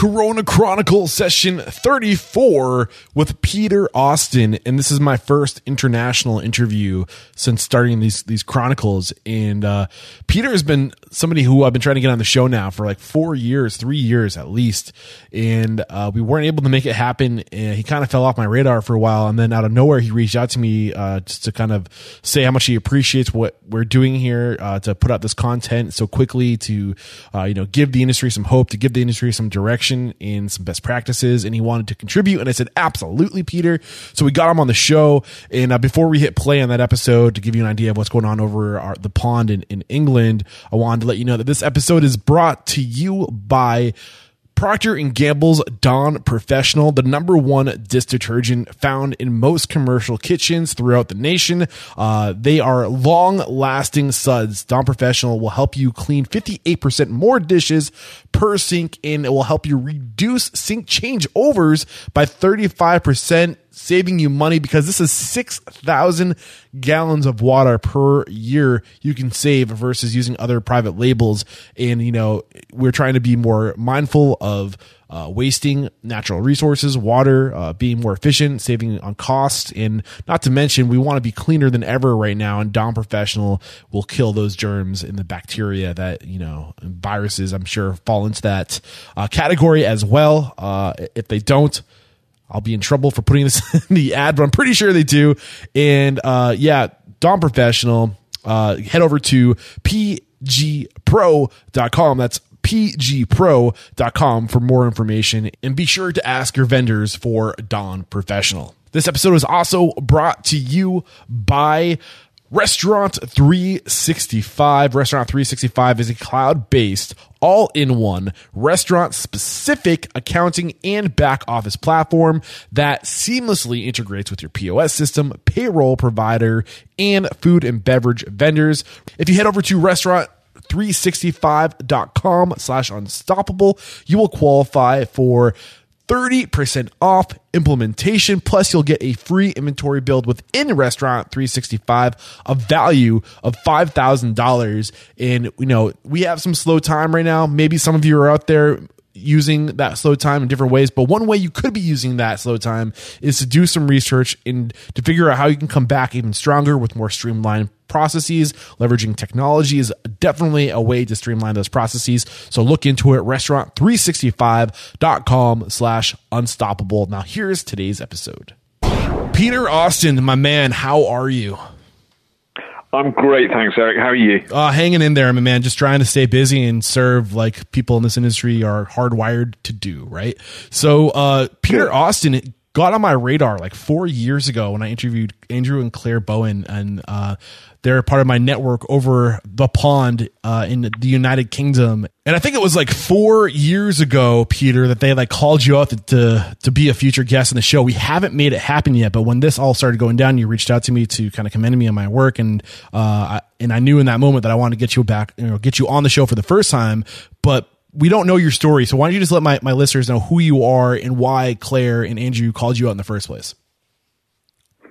Corona Chronicle session 34 with Peter Austin. And this is my first international interview since starting these, these chronicles. And, uh, Peter has been somebody who I've been trying to get on the show now for like four years, three years at least. And, uh, we weren't able to make it happen. And he kind of fell off my radar for a while. And then out of nowhere, he reached out to me, uh, just to kind of say how much he appreciates what we're doing here, uh, to put out this content so quickly to, uh, you know, give the industry some hope, to give the industry some direction direction and some best practices and he wanted to contribute and i said absolutely peter so we got him on the show and uh, before we hit play on that episode to give you an idea of what's going on over our, the pond in, in england i wanted to let you know that this episode is brought to you by Procter & Gamble's Dawn Professional, the number one dish detergent found in most commercial kitchens throughout the nation. Uh, they are long-lasting suds. Dawn Professional will help you clean 58% more dishes per sink, and it will help you reduce sink changeovers by 35% saving you money because this is 6,000 gallons of water per year you can save versus using other private labels. And, you know, we're trying to be more mindful of uh, wasting natural resources, water, uh, being more efficient, saving on cost, and not to mention we want to be cleaner than ever right now. And Dawn Professional will kill those germs and the bacteria that you know viruses. I'm sure fall into that uh, category as well. Uh, if they don't, I'll be in trouble for putting this in the ad, but I'm pretty sure they do. And uh, yeah, Dawn Professional, uh, head over to pgpro.com. That's pgpro.com for more information and be sure to ask your vendors for Dawn Professional. This episode is also brought to you by Restaurant 365. Restaurant 365 is a cloud based, all in one restaurant specific accounting and back office platform that seamlessly integrates with your POS system, payroll provider, and food and beverage vendors. If you head over to restaurant 365.com slash unstoppable, you will qualify for 30% off implementation. Plus, you'll get a free inventory build within Restaurant 365, a value of $5,000. And, you know, we have some slow time right now. Maybe some of you are out there using that slow time in different ways. But one way you could be using that slow time is to do some research and to figure out how you can come back even stronger with more streamlined processes. Leveraging technology is definitely a way to streamline those processes. So look into it, restaurant365.com slash unstoppable. Now here's today's episode. Peter Austin, my man, how are you? I'm great, thanks, Eric. How are you? Uh, hanging in there, my man. Just trying to stay busy and serve like people in this industry are hardwired to do, right? So, uh, Peter Austin got on my radar like four years ago when I interviewed Andrew and Claire Bowen, and uh, they're part of my network over the pond uh, in the United Kingdom. And I think it was like four years ago, Peter, that they like called you out to to be a future guest in the show. We haven't made it happen yet, but when this all started going down, you reached out to me to kind of commend me on my work, and uh, I, and I knew in that moment that I wanted to get you back, you know, get you on the show for the first time, but we don't know your story. So why don't you just let my, my listeners know who you are and why Claire and Andrew called you out in the first place?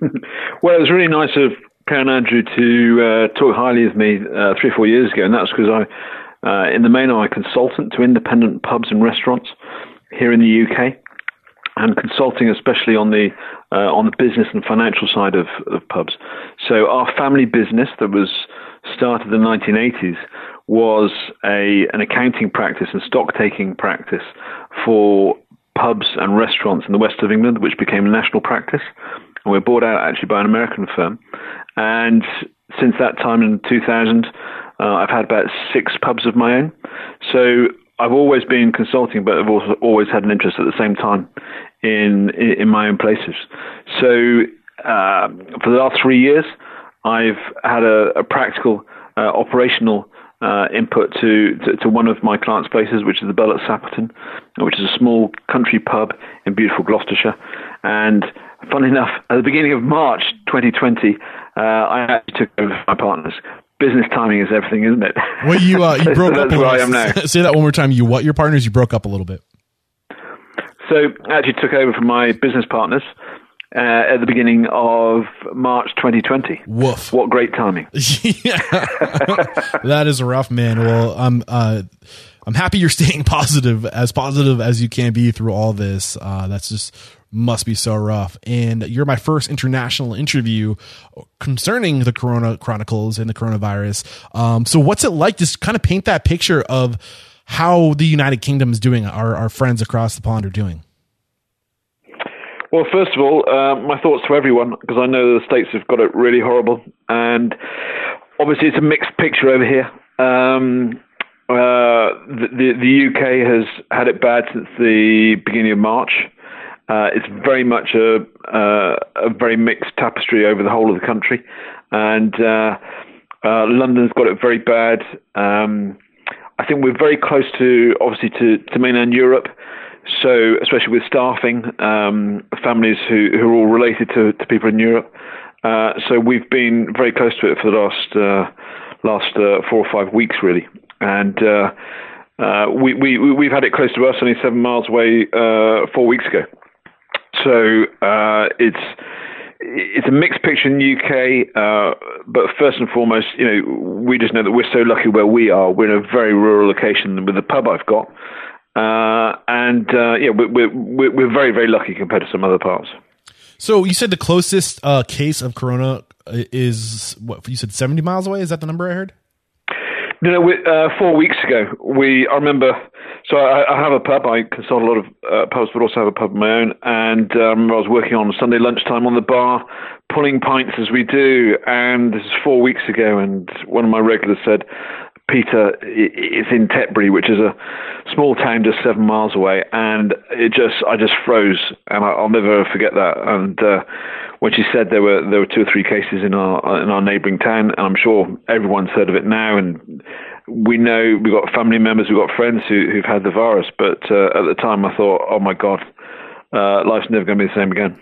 well, it was really nice of Claire and Andrew to uh, talk highly of me uh, three or four years ago, and that's because I, uh, in the main, I'm a consultant to independent pubs and restaurants here in the UK, and consulting especially on the uh, on the business and financial side of, of pubs. So our family business that was started in the 1980s was a an accounting practice and stock taking practice for pubs and restaurants in the west of England, which became a national practice. And we were bought out actually by an American firm. And since that time in 2000, uh, I've had about six pubs of my own. So I've always been consulting, but I've also always had an interest at the same time in in, my own places. So uh, for the last three years, I've had a, a practical, uh, operational uh, input to, to, to, one of my clients' places, which is the Bell at Sapperton, which is a small country pub in beautiful Gloucestershire. And fun enough, at the beginning of March 2020, uh, I actually took over my partners. Business timing is everything, isn't it? Well, you uh, you broke so up. That's where I am now. Say that one more time. You what? Your partners? You broke up a little bit. So I actually took over from my business partners uh, at the beginning of March 2020. Woof. What great timing. yeah. that is rough, man. Well, I'm uh, I'm happy you're staying positive, as positive as you can be through all this. Uh, that's just must be so rough. And you're my first international interview concerning the Corona Chronicles and the coronavirus. Um, so what's it like? Just kind of paint that picture of how the United Kingdom is doing. Our our friends across the pond are doing. Well, first of all, uh, my thoughts to everyone because I know the states have got it really horrible, and obviously it's a mixed picture over here. Um, uh, the, the UK has had it bad since the beginning of March. Uh, it's very much a, uh, a very mixed tapestry over the whole of the country, and uh, uh, London's got it very bad. Um, I think we're very close to, obviously, to, to mainland Europe. So, especially with staffing, um, families who, who are all related to, to people in Europe. Uh, so we've been very close to it for the last uh, last uh, four or five weeks, really, and uh, uh, we, we we've had it close to us, only seven miles away, uh, four weeks ago. So it's it's a mixed picture in the UK, but first and foremost, you know, we just know that we're so lucky where we are. We're in a very rural location with the pub I've got. Uh, and uh, yeah, we're, we're, we're very, very lucky compared to some other parts. So you said the closest uh, case of corona is what you said, seventy miles away. Is that the number I heard? No, no. We, uh, four weeks ago, we I remember. So I, I have a pub. I consult a lot of uh, pubs, but also have a pub of my own. And um, I was working on Sunday lunchtime on the bar, pulling pints as we do. And this is four weeks ago. And one of my regulars said, Peter is in Tetbury, which is a small town just seven miles away, and it just I just froze, and I'll never forget that. And uh, when she said there were there were two or three cases in our in our neighbouring town, and I'm sure everyone's heard of it now, and we know we've got family members, we've got friends who, who've had the virus, but uh, at the time I thought, oh my god, uh, life's never going to be the same again.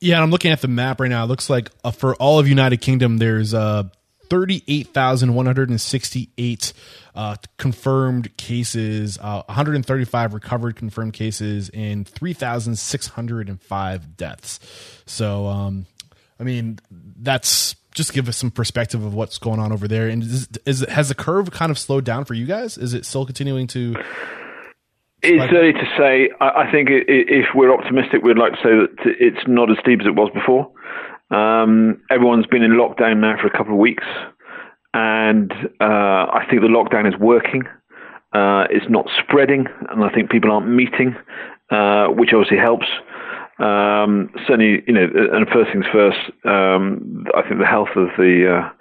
Yeah, I'm looking at the map right now. It looks like uh, for all of United Kingdom, there's uh, 38,168 uh, confirmed cases, uh, 135 recovered confirmed cases, and 3,605 deaths. So, um, I mean, that's just give us some perspective of what's going on over there. And is, is has the curve kind of slowed down for you guys? Is it still continuing to? It's like, early to say. I, I think if we're optimistic, we'd like to say that it's not as steep as it was before. Um, everyone's been in lockdown now for a couple of weeks, and uh, I think the lockdown is working. Uh, it's not spreading, and I think people aren't meeting, uh, which obviously helps. Um, certainly, you know, and first things first, um, I think the health of the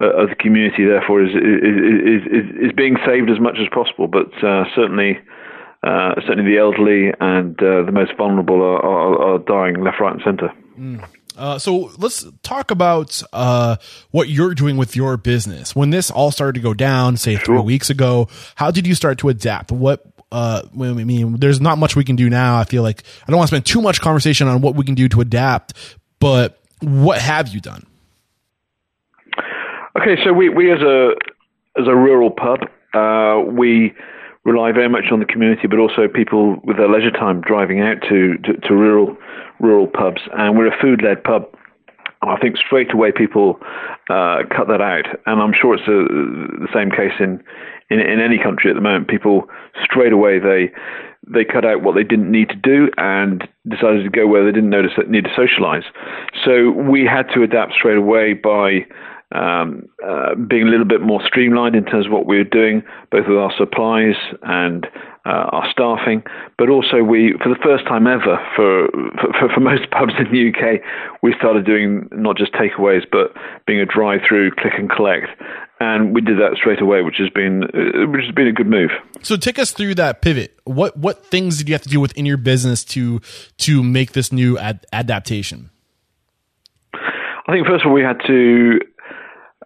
uh, of the community, therefore, is is, is is being saved as much as possible. But uh, certainly, uh, certainly the elderly and the most vulnerable are, are, are dying left, right, and centre. Mm. Uh, so let's talk about uh, what you're doing with your business. When this all started to go down, say three weeks ago, how did you start to adapt? What uh, I mean, there's not much we can do now. I feel like I don't want to spend too much conversation on what we can do to adapt, but what have you done? Okay, so we, we as a as a rural pub, uh, we rely very much on the community, but also people with their leisure time driving out to, to, to rural rural pubs. And we're a food led pub. I think straight away people uh, cut that out, and I'm sure it's a, the same case in, in in any country at the moment. People straight away they they cut out what they didn't need to do and decided to go where they didn't notice that need to socialize. So we had to adapt straight away by um, uh, being a little bit more streamlined in terms of what we were doing, both with our supplies and uh, our staffing. But also, we, for the first time ever, for, for, for most pubs in the UK, we started doing not just takeaways, but being a drive-through, click and collect. And we did that straight away, which has been uh, which has been a good move. So, take us through that pivot. What what things did you have to do within your business to to make this new ad- adaptation? I think first of all we had to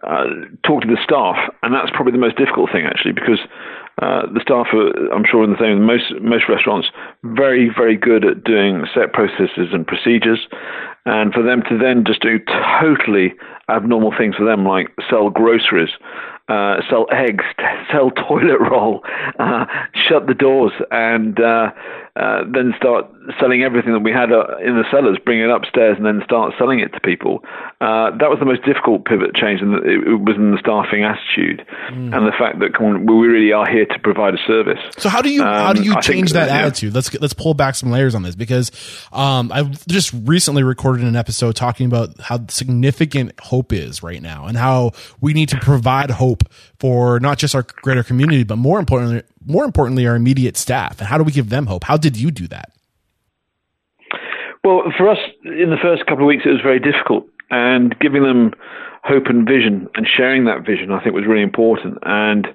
uh, talk to the staff, and that's probably the most difficult thing actually, because uh, the staff are, I'm sure, in the same most most restaurants, very very good at doing set processes and procedures, and for them to then just do totally abnormal things for them, like sell groceries, uh, sell eggs, sell toilet roll, uh, shut the doors, and uh, uh, then start selling everything that we had uh, in the cellars, bring it upstairs, and then start selling it to people. Uh, that was the most difficult pivot change, and it, it was in the staffing attitude mm. and the fact that on, we really are here to provide a service. So how do you um, how do you change that yeah. attitude? Let's let's pull back some layers on this because um, I've just recently recorded an episode talking about how significant hope is right now and how we need to provide hope for not just our greater community, but more importantly, more importantly, our immediate staff. And how do we give them hope? How did you do that? Well, for us, in the first couple of weeks, it was very difficult, and giving them hope and vision and sharing that vision, I think, was really important. And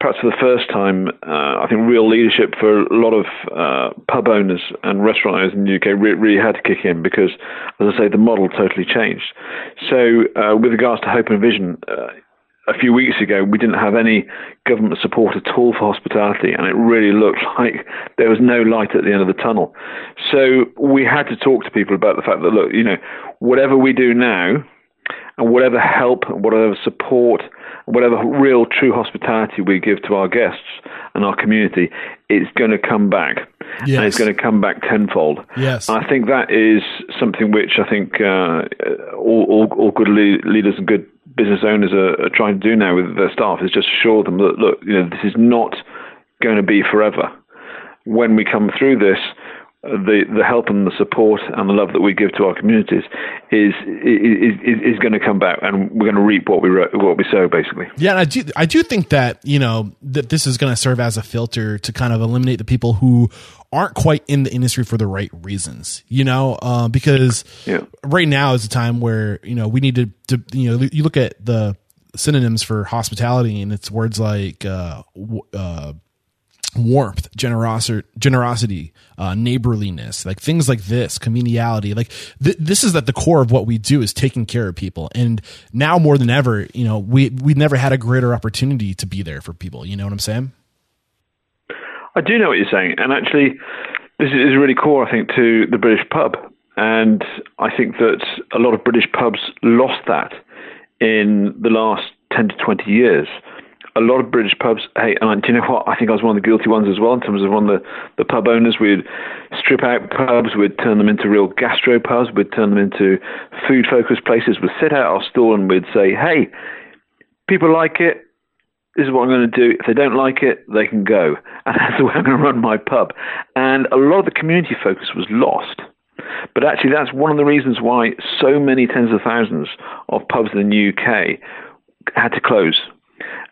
perhaps for the first time, uh, I think real leadership for a lot of uh, pub owners and restaurant owners in the UK re- really had to kick in because, as I say, the model totally changed. So, uh, with regards to hope and vision, uh, a few weeks ago, we didn't have any government support at all for hospitality, and it really looked like there was no light at the end of the tunnel. So we had to talk to people about the fact that, look, you know, whatever we do now, and whatever help, whatever support, whatever real true hospitality we give to our guests and our community, it's going to come back. Yes. And it's going to come back tenfold. Yes. I think that is something which I think uh, all, all, all good leaders and good business owners are, are, trying to do now with their staff is just assure them that look, you know, this is not going to be forever. When we come through this, the the help and the support and the love that we give to our communities is is is, is going to come back, and we're going to reap what we what we sow, basically. Yeah, I do I do think that you know that this is going to serve as a filter to kind of eliminate the people who aren't quite in the industry for the right reasons, you know, uh, because yeah. right now is a time where you know we need to, to you know you look at the synonyms for hospitality and it's words like uh, uh, warmth, generosity, uh, neighborliness, like things like this, communality. Like th- this is at the core of what we do is taking care of people. And now more than ever, you know, we we never had a greater opportunity to be there for people. You know what I'm saying? I do know what you're saying, and actually, this is really core, I think, to the British pub. And I think that a lot of British pubs lost that in the last 10 to 20 years a lot of British pubs. Hey, and do you know what? I think I was one of the guilty ones as well in terms of one of the, the pub owners. We'd strip out pubs, we'd turn them into real gastro pubs, we'd turn them into food focused places. We'd set out our stall and we'd say, hey, people like it. This is what I'm going to do. If they don't like it, they can go. And that's the way I'm going to run my pub. And a lot of the community focus was lost. But actually, that's one of the reasons why so many tens of thousands of pubs in the UK had to close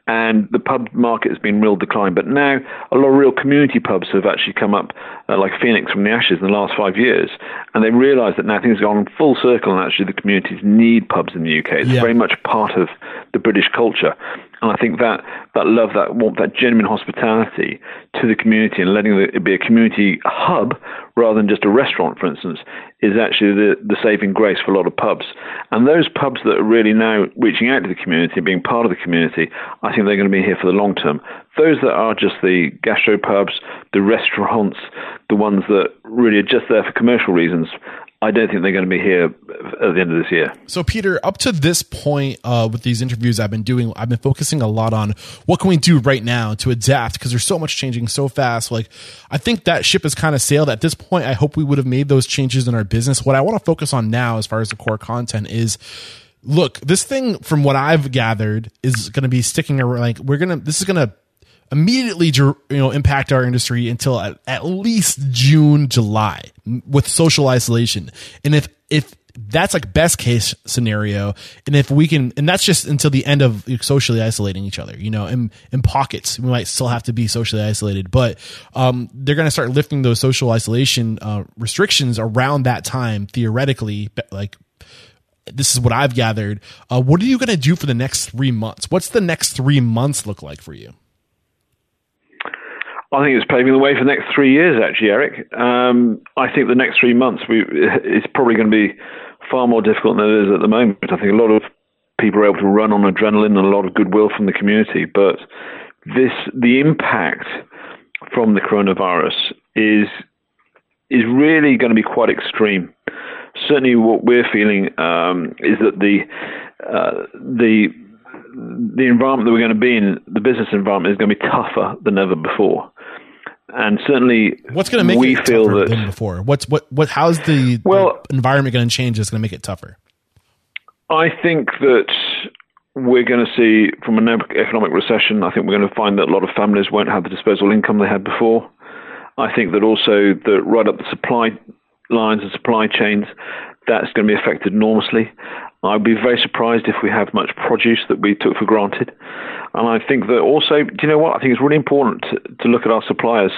and the pub market has been real decline. But now a lot of real community pubs have actually come up, uh, like Phoenix from the ashes in the last five years, and they realise that now things have gone full circle, and actually the communities need pubs in the UK. It's yeah. very much part of the British culture. And I think that, that love, that warmth, that genuine hospitality to the community and letting it be a community hub rather than just a restaurant, for instance, is actually the, the saving grace for a lot of pubs. And those pubs that are really now reaching out to the community, being part of the community, I think they're going to be here for the long term. Those that are just the gastro pubs, the restaurants, the ones that really are just there for commercial reasons, I don't think they're going to be here at the end of this year. So, Peter, up to this point uh, with these interviews I've been doing, I've been focusing a lot on what can we do right now to adapt because there's so much changing so fast. Like, I think that ship has kind of sailed at this point. I hope we would have made those changes in our business. What I want to focus on now, as far as the core content, is look, this thing, from what I've gathered, is going to be sticking around. Like, we're going to, this is going to immediately you know impact our industry until at, at least June July with social isolation. And if if that's like best case scenario and if we can and that's just until the end of socially isolating each other you know in in pockets we might still have to be socially isolated. But um, they're going to start lifting those social isolation uh, restrictions around that time theoretically like this is what i've gathered. Uh, what are you going to do for the next three months? What's the next three months look like for you I think it's paving the way for the next three years, actually, Eric. Um, I think the next three months we, it's probably going to be far more difficult than it is at the moment. I think a lot of people are able to run on adrenaline and a lot of goodwill from the community, but this the impact from the coronavirus is is really going to be quite extreme. Certainly, what we're feeling um, is that the uh, the the environment that we're going to be in, the business environment, is going to be tougher than ever before. And certainly, what's going to make we it feel tougher that than before? What's what what? How's the, Well- the environment going to change? That's going to make it tougher. I think that we're going to see from an economic recession. I think we're going to find that a lot of families won't have the disposable income they had before. I think that also that right up the supply lines and supply chains, that's going to be affected enormously. I'd be very surprised if we have much produce that we took for granted. And I think that also, do you know what? I think it's really important to, to look at our suppliers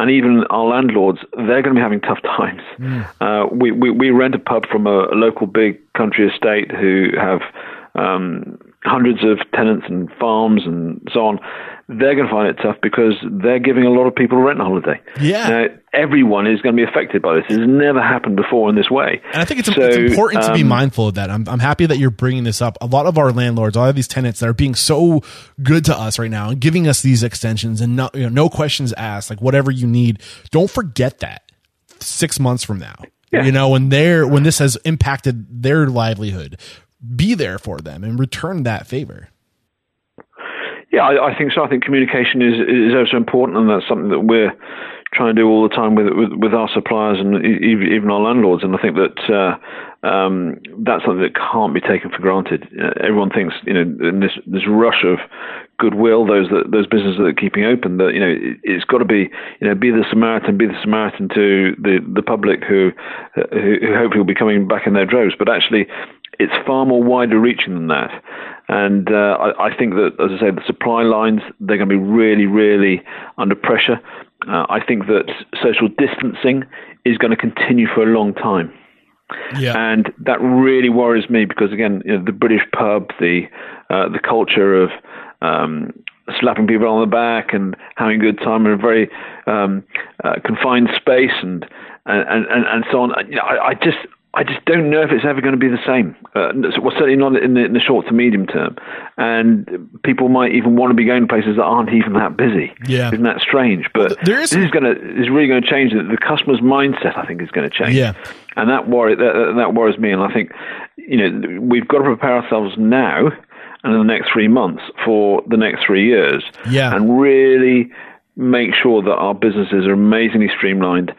and even our landlords, they're going to be having tough times. Uh, we, we, we rent a pub from a, a local big country estate who have um, hundreds of tenants and farms and so on. They're going to find it tough because they're giving a lot of people a rent holiday. Yeah. Now, everyone is going to be affected by this. It's never happened before in this way. And I think it's, So, it's important to be um, mindful of that. I'm, I'm happy that you're bringing this up. A lot of our landlords, a lot of these tenants that are being so good to us right now and giving us these extensions and no, you know, no questions asked, like whatever you need. Don't forget that six months from now, Yeah. you know, when they're, when this has impacted their livelihood, be there for them and return that favor. Yeah, I, I think so. I think communication is is also important, and that's something that we're trying to do all the time with with, with our suppliers and even our landlords. And I think that uh, um, that's something that can't be taken for granted. Uh, everyone thinks, you know, in this this rush of goodwill, those that those businesses that are keeping open, that you know, it, it's got to be, you know, be the Samaritan, be the Samaritan to the the public who who, who hopefully will be coming back in their droves. But actually, it's far more wider reaching than that. And uh, I, I think that, as I say, the supply lines, they're going to be really, really under pressure. Uh, I think that social distancing is going to continue for a long time. Yeah. And that really worries me because, again, you know, the British pub, the uh, the culture of um, slapping people on the back and having a good time in a very um, uh, confined space and and, and and so on. You know, I, I just I just don't know if it's ever going to be the same. Uh, well, certainly not in the, in the short to medium term. And people might even want to be going to places that aren't even that busy. Yeah. isn't that strange? But there is- this is going to is really going to change. The, the customer's mindset, I think, is going to change. Yeah. and that worry that, that worries me. And I think you know we've got to prepare ourselves now and in the next three months for the next three years. Yeah. and really make sure that our businesses are amazingly streamlined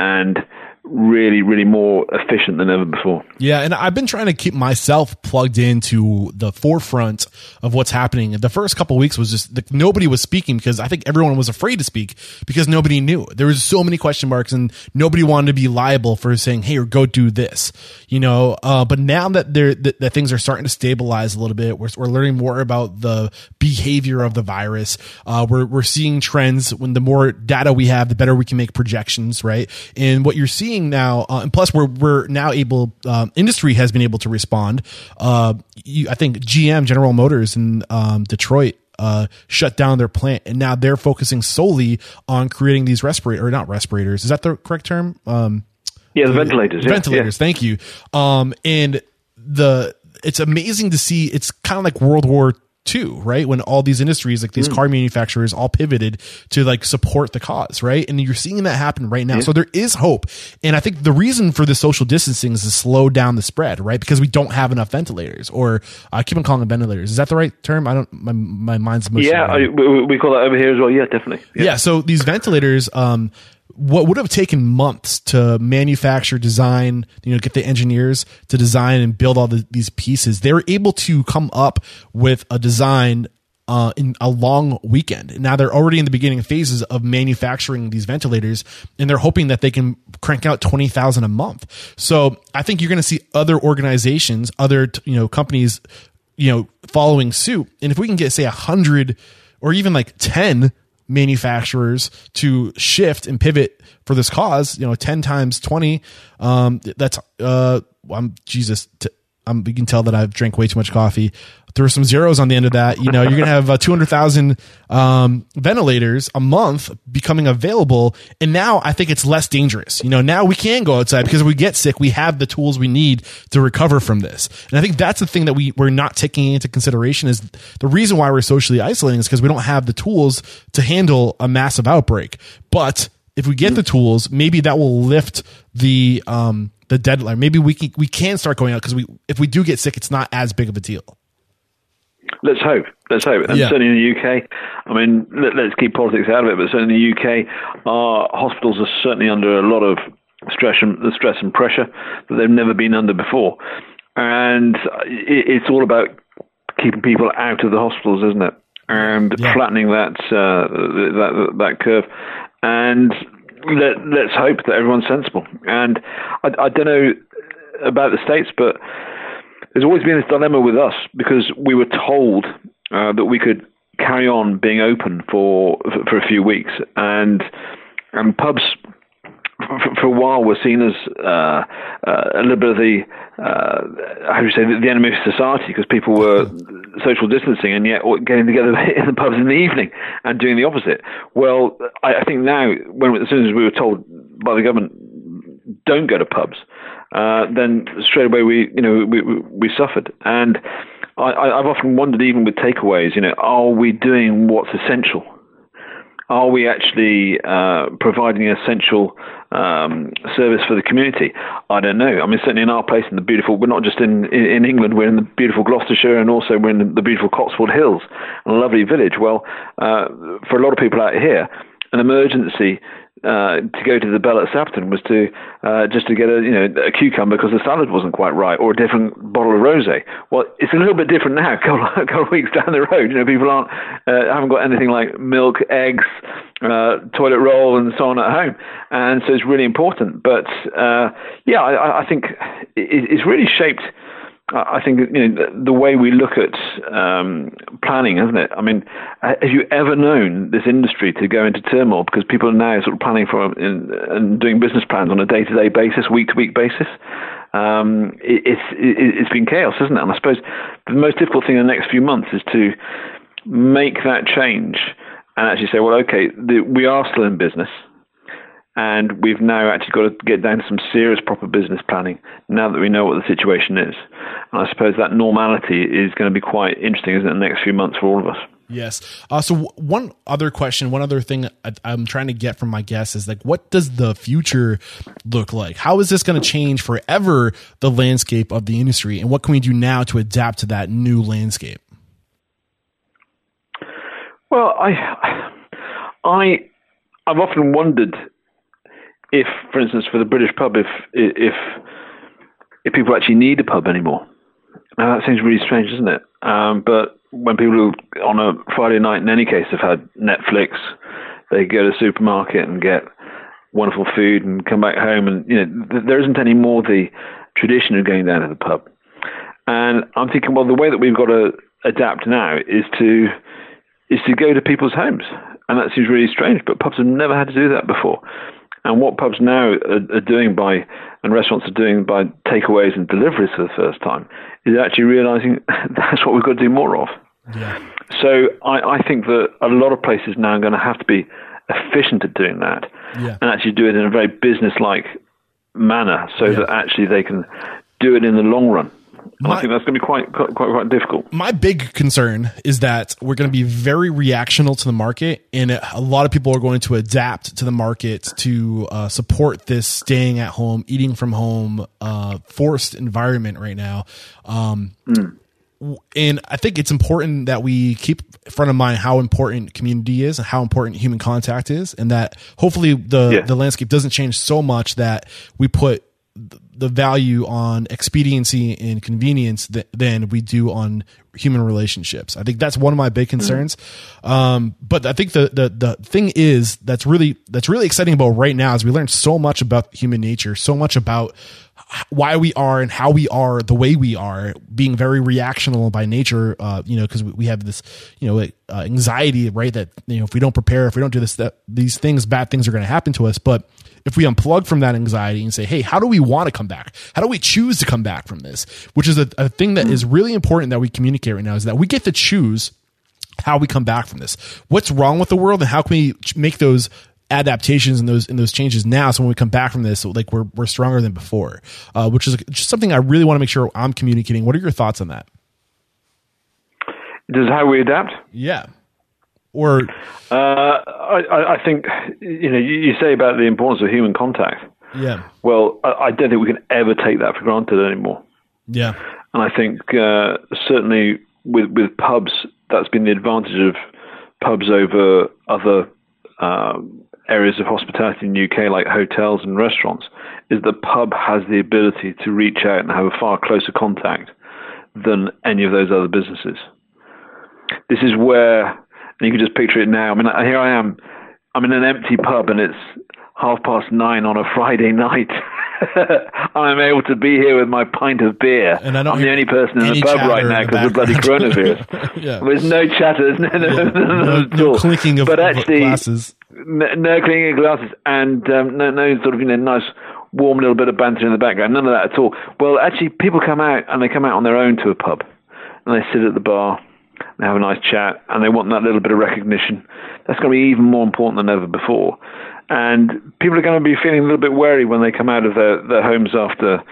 and really, really more efficient than ever before. Yeah, and I've been trying to keep myself plugged into the forefront of what's happening. The first couple weeks was just nobody was speaking because I think everyone was afraid to speak because nobody knew. There was so many question marks and nobody wanted to be liable for saying, "Hey, or go do this," you know. Uh, but now that there that, that things are starting to stabilize a little bit, we're, we're learning more about the behavior of the virus. Uh, we're we're seeing trends. When the more data we have, the better we can make projections, right? And what you're seeing now, uh, and plus we're we're now able, um, industry has been able to respond. Uh, you, I think GM, General Motors in um, Detroit. Uh, shut down their plant and now they're focusing solely on creating these respirator or not respirators. Is that the correct term? Um, Yeah, the ventilators. yeah, ventilators. Thank you. Um, and the it's amazing to see. It's kind of like World War II, right? When all these industries, like these hmm. car manufacturers, all pivoted to like support the cause, right? And you're seeing that happen right now. So there is hope. And I think the reason for the social distancing is to slow down the spread, right? Because we don't have enough ventilators, or I keep on calling them ventilators. Is that the right term? I don't. My my mind's mush Yeah. I, uh, we, we call that over here as well. Yeah, definitely. Yeah. so these ventilators, um, what would have taken months to manufacture, design, you know, get the engineers to design and build all the, these pieces, they were able to come up with a design uh, in a long weekend. Now they're already in the beginning phases of manufacturing these ventilators, and they're hoping that they can crank out twenty thousand a month. So I think you're going to see other organizations, other you know companies, you know, following suit. And if we can get say a hundred or even like ten manufacturers to shift and pivot for this cause, you know, 10 times 20, um, that's, uh, I'm Jesus. T- I'm, you can tell that I've drank way too much coffee. Throw some zeros on the end of that. You know, you're going to have uh, 200,000, um, ventilators a month becoming available. And now I think it's less dangerous. You know, now we can go outside because if we get sick, we have the tools we need to recover from this. And I think that's the thing that we, we're not taking into consideration is the reason why we're socially isolating is because we don't have the tools to handle a massive outbreak. But if we get the tools, maybe that will lift the, um, the deadline. Maybe we can, we can start going out because we, if we do get sick, it's not as big of a deal. Let's hope. Let's hope. And Yeah. certainly in the UK, I mean, let, let's keep politics out of it. But certainly in the UK, our hospitals are certainly under a lot of stress and the stress and pressure that they've never been under before. And it, it's all about keeping people out of the hospitals, isn't it? And Yeah. flattening that, uh, that that curve. And let, let's hope that everyone's sensible. And I, I don't know about the states, but there's always been this dilemma with us because we were told uh, that we could carry on being open for for a few weeks, and and pubs for, for a while we were seen as uh, uh, a little bit of the uh, how do you say the, the enemy of society because people were social distancing and yet getting together in the pubs in the evening and doing the opposite. Well, I, I think now when as soon as we were told by the government don't go to pubs, uh, then straight away we, you know, we, we, we suffered. And I, I- I've often wondered, even with takeaways, you know, are we doing what's essential? Are we actually uh, providing essential um, service for the community? I don't know. I mean, certainly in our place in the beautiful, we're not just in, in, in England, we're in the beautiful Gloucestershire and also we're in the beautiful Cotswold Hills, a lovely village. Well, uh, for a lot of people out here, an emergency uh, to go to the Bell at Sapperton was to uh, just to get a you know a cucumber because the salad wasn't quite right, or a different bottle of rosé. Well, it's a little bit different now. A couple, a couple of weeks down the road, you know, people aren't uh, haven't got anything like milk, eggs, uh, toilet roll, and so on at home, and so it's really important. But uh, yeah, I, I think it, it's really shaped. I think you know the way we look at um, planning, isn't it? I mean, have you ever known this industry to go into turmoil because people are now sort of planning for and doing business plans on a day-to-day basis, week-to-week basis? Um, it, it's it, it's been chaos, isn't it? And I suppose the most difficult thing in the next few months is to make that change and actually say, well, okay, the, we are still in business and we've now actually got to get down to some serious proper business planning now that we know what the situation is. And I suppose that normality is going to be quite interesting, isn't it, in the next few months for all of us. Yes. Uh, so one other question, one other thing I, I'm trying to get from my guests is like, what does the future look like? How is this going to change forever the landscape of the industry, and what can we do now to adapt to that new landscape? Well, I, I, I've often wondered if, for instance, for the British pub, if if if people actually need a pub anymore. Now that seems really strange, doesn't it? Um, but when people on a Friday night, in any case, have had Netflix, they go to the supermarket and get wonderful food and come back home, and you know th- there isn't any more the tradition of going down to the pub. And I'm thinking, well, the way that we've got to adapt now is to is to go to people's homes, and that seems really strange. But pubs have never had to do that before. And what pubs now are, are doing by, and restaurants are doing by takeaways and deliveries for the first time, is actually realizing that's what we've got to do more of. Yeah. So I, I think that a lot of places now are going to have to be efficient at doing that Yeah. and actually do it in a very business-like manner so that actually they can do it in the long run. My- I think that's going to be quite, quite, quite, quite difficult. my big concern is that we're going to be very reactional to the market, and a lot of people are going to adapt to the market to uh, support this staying at home, eating from home, uh, forced environment right now. Um, w- And I think it's important that we keep front of mind how important community is and how important human contact is, and that hopefully the Yeah. the landscape doesn't change so much that we put the value on expediency and convenience th- than we do on human relationships. I think that's one of my big concerns. Um, but I think the, the the thing is that's really that's really exciting about right now is we learned so much about human nature, so much about why we are and how we are the way we are, being very reactional by nature. Uh, you know, because we, we have this you know uh, anxiety, right? That you know if we don't prepare, if we don't do this, that these things, bad things are going to happen to us. But if we unplug from that anxiety and say, hey, how do we want to come back? How do we choose to come back from this? Which is a, a thing that is really important that we communicate right now is that we get to choose how we come back from this. What's wrong with the world and how can we make those adaptations and those and those changes now so when we come back from this like we're we're stronger than before uh, which is just something i really want to make sure i'm communicating what are your thoughts on that This is how we adapt. yeah or Uh, I, I- think you know you, say about the importance of human contact. yeah Well, I, I don't think we can ever take that for granted anymore. yeah And I think uh, certainly with with pubs, that's been the advantage of pubs over other uh, areas of hospitality in the UK, like hotels and restaurants, is the pub has the ability to reach out and have a far closer contact than any of those other businesses. This is where, and you can just picture it now. I mean, here I am. I'm in an empty pub, and it's half past nine on a Friday night. I'm able to be here with my pint of beer. And I am the only person in the pub right now because of bloody coronavirus. yeah. There's no chatter, no, no, no, no clinking of but actually, glasses. No, no clinking of glasses, and um, no, no sort of you know nice warm little bit of banter in the background. None of that at all. Well, actually, people come out and they come out on their own to a pub, and they sit at the bar, they have a nice chat, and they want that little bit of recognition. That's going to be even more important than ever before and people are going to be feeling a little bit wary when they come out of their, their homes after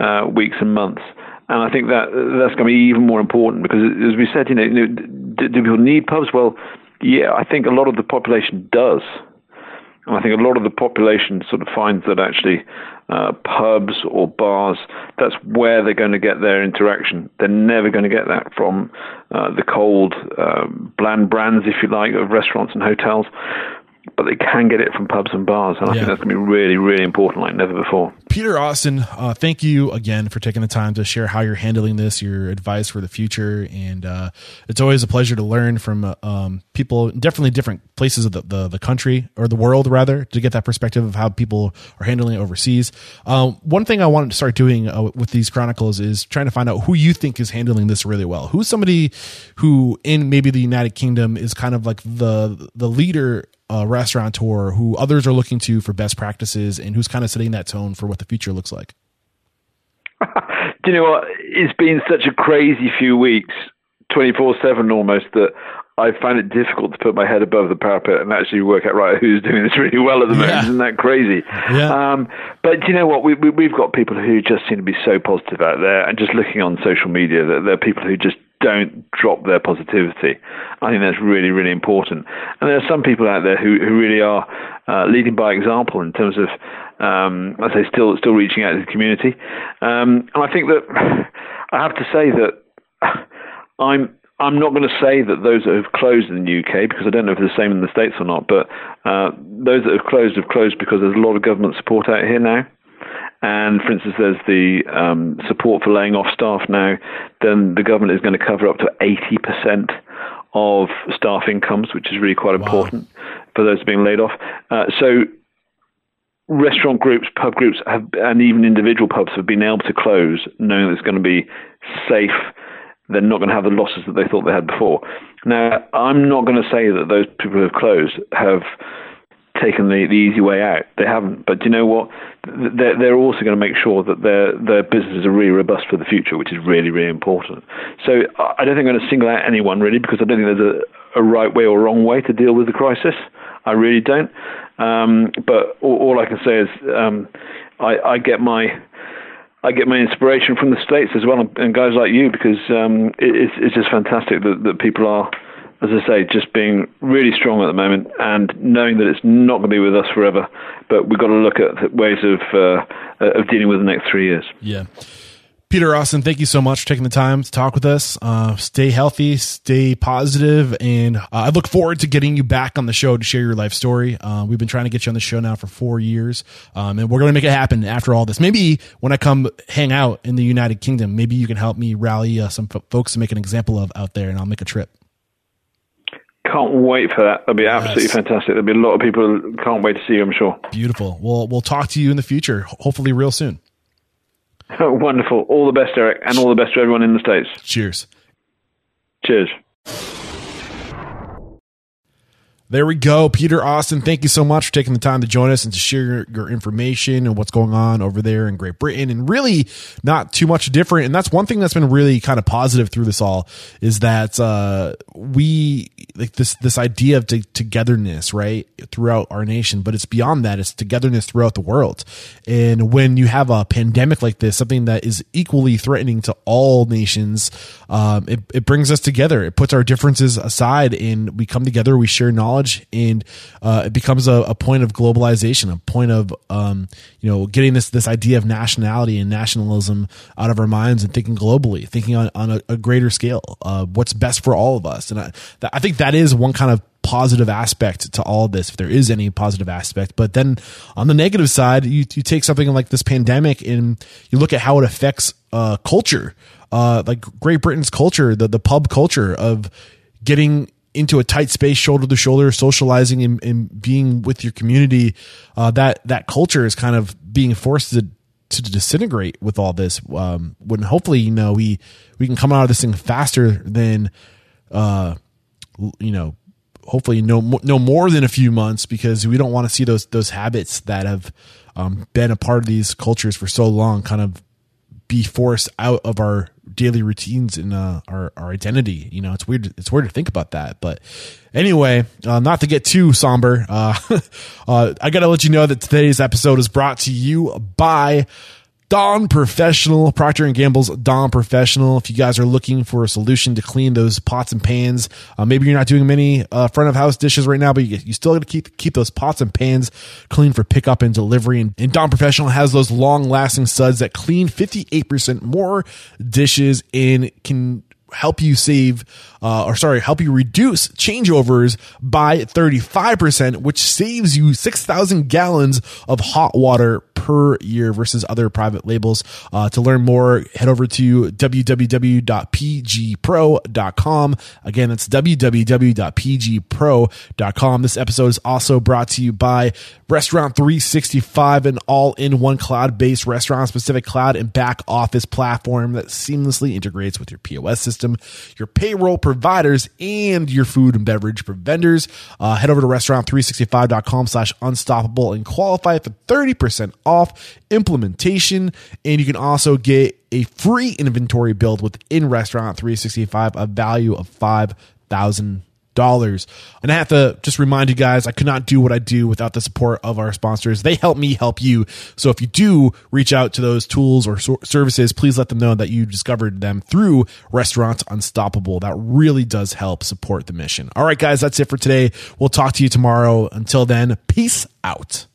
uh, weeks and months. And I think that that's going to be even more important because, as we said, you know, do, do people need pubs? Well, yeah, I think a lot of the population does. And I think a lot of the population sort of finds that actually uh, pubs or bars, that's where they're going to get their interaction. They're never going to get that from uh, the cold, um, bland brands, if you like, of restaurants and hotels but they can get it from pubs and bars, and I yeah. think that's going to be really, really important, like never before. Peter Austin, uh, thank you again for taking the time to share how you're handling this, your advice for the future, and uh, it's always a pleasure to learn from uh, um, people, definitely different places of the, the, the country or the world, rather, to get that perspective of how people are handling it overseas. Um, one thing I wanted to start doing uh, with these chronicles is trying to find out who you think is handling this really well. Who's somebody who in maybe the United Kingdom is kind of like the the leader a restaurateur who others are looking to for best practices and who's kind of setting that tone for what the future looks like? Do you know what? It's been such a crazy few weeks, 24 7 almost, that I find it difficult to put my head above the parapet and actually work out right who's doing this really well at the moment. Yeah. Isn't that crazy? Yeah. Um, but do you know what? We, we, we've got people who just seem to be so positive out there, and just looking on social media, that there are people who just don't drop their positivity. I think that's really, really important. And there are some people out there who, who really are uh, leading by example in terms of, um, I say, still still reaching out to the community. Um, and I think that I have to say that I'm I'm not going to say that those that have closed in the UK because I don't know if it's the same in the States or not, but uh, those that have closed have closed because there's a lot of government support out here now. And for instance, there's the um, support for laying off staff now. Then the government is going to cover up to 80% of staff incomes, which is really quite wow. important for those being laid off. Uh, so restaurant groups, pub groups, have, and even individual pubs have been able to close, knowing that it's going to be safe. They're not going to have the losses that they thought they had before. Now, I'm not going to say that those people who have closed have taken the, the easy way out. They haven't. But do you know what? They're, they're also going to make sure that their their businesses are really robust for the future, which is really really important. So I don't think I'm going to single out anyone really because I don't think there's a, a right way or wrong way to deal with the crisis. I really don't. Um, but all, all, I can say is um, I, I get my I get my inspiration from the states as well, and guys like you, because um, it, it's, it's just fantastic that, that people are as I say, just being really strong at the moment and knowing that it's not going to be with us forever. But we've got to look at ways of uh, of dealing with the next three years. Yeah. Peter Austin, thank you so much for taking the time to talk with us. Uh, stay healthy, stay positive, and uh, I look forward to getting you back on the show to share your life story. Uh, we've been trying to get you on the show now for four years, um, and we're going to make it happen after all this. Maybe when I come hang out in the United Kingdom, maybe you can help me rally uh, some folks to make an example of out there, and I'll make a trip. Can't wait for that. That'll be absolutely yes. fantastic. There'll be a lot of people who can't wait to see you, I'm sure. Beautiful. Well, we'll talk to you in the future, hopefully real soon. Wonderful. All the best, Eric, and all the best to everyone in the States. Cheers. Cheers. There we go. Peter Austin, thank you so much for taking the time to join us and to share your, information and what's going on over there in Great Britain and really not too much different. And that's one thing that's been really kind of positive through this all is that, uh, we like this, this idea of t- togetherness, right? Throughout our nation, but it's beyond that. It's togetherness throughout the world. And when you have a pandemic like this, something that is equally threatening to all nations, um, it, it brings us together. It puts our differences aside and we come together, we share knowledge knowledge, and uh, it becomes a, a, point of globalization, a point of um, you know getting this this idea of nationality and nationalism out of our minds and thinking globally, thinking on, on a, a greater scale, uh, what's best for all of us. And I, I think that is one kind of positive aspect to all this, if there is any positive aspect. But then on the negative side, you, you take something like this pandemic and you look at how it affects uh, culture, uh, like Great Britain's culture, the, the pub culture of getting into a tight space, shoulder to shoulder, socializing and, and being with your community. Uh, that, that culture is kind of being forced to, to disintegrate with all this. Um, when hopefully, you know, we, we can come out of this thing faster than, uh, you know, hopefully no no more than a few months because we don't want to see those those habits that have um, been a part of these cultures for so long kind of be forced out of our daily routines and uh, our our identity. You know, it's weird. It's weird to think about that, but anyway, uh, not to get too somber. Uh, uh I got to let you know that today's episode is brought to you by Dawn Professional, Procter and Gamble's Dawn Professional. If you guys are looking for a solution to clean those pots and pans, uh, maybe you're not doing many uh, front of house dishes right now, but you, you still got to keep keep those pots and pans clean for pickup and delivery. And, and Dawn Professional has those long lasting suds that clean 58% more dishes and can help you save, uh, or sorry, help you reduce changeovers by 35%, which saves you 6,000 gallons of hot water per year versus other private labels. Uh, to learn more, head over to www.pgpro.com. Again, that's www.pgpro.com. This episode is also brought to you by Restaurant 365, an all in one cloud based restaurant specific cloud and back office platform that seamlessly integrates with your POS system, your payroll providers, and your food and beverage vendors. Uh, head over to restaurant365.com slash unstoppable and qualify for 30% off implementation. And you can also get a free inventory build within Restaurant 365, a value of 5000 dollars. And I have to just remind you guys, I could not do what I do without the support of our sponsors. They help me help you. So if you do reach out to those tools or services, please let them know that you discovered them through Restaurants Unstoppable. That really does help support the mission. All right, guys, that's it for today. We'll talk to you tomorrow. Until then, peace out.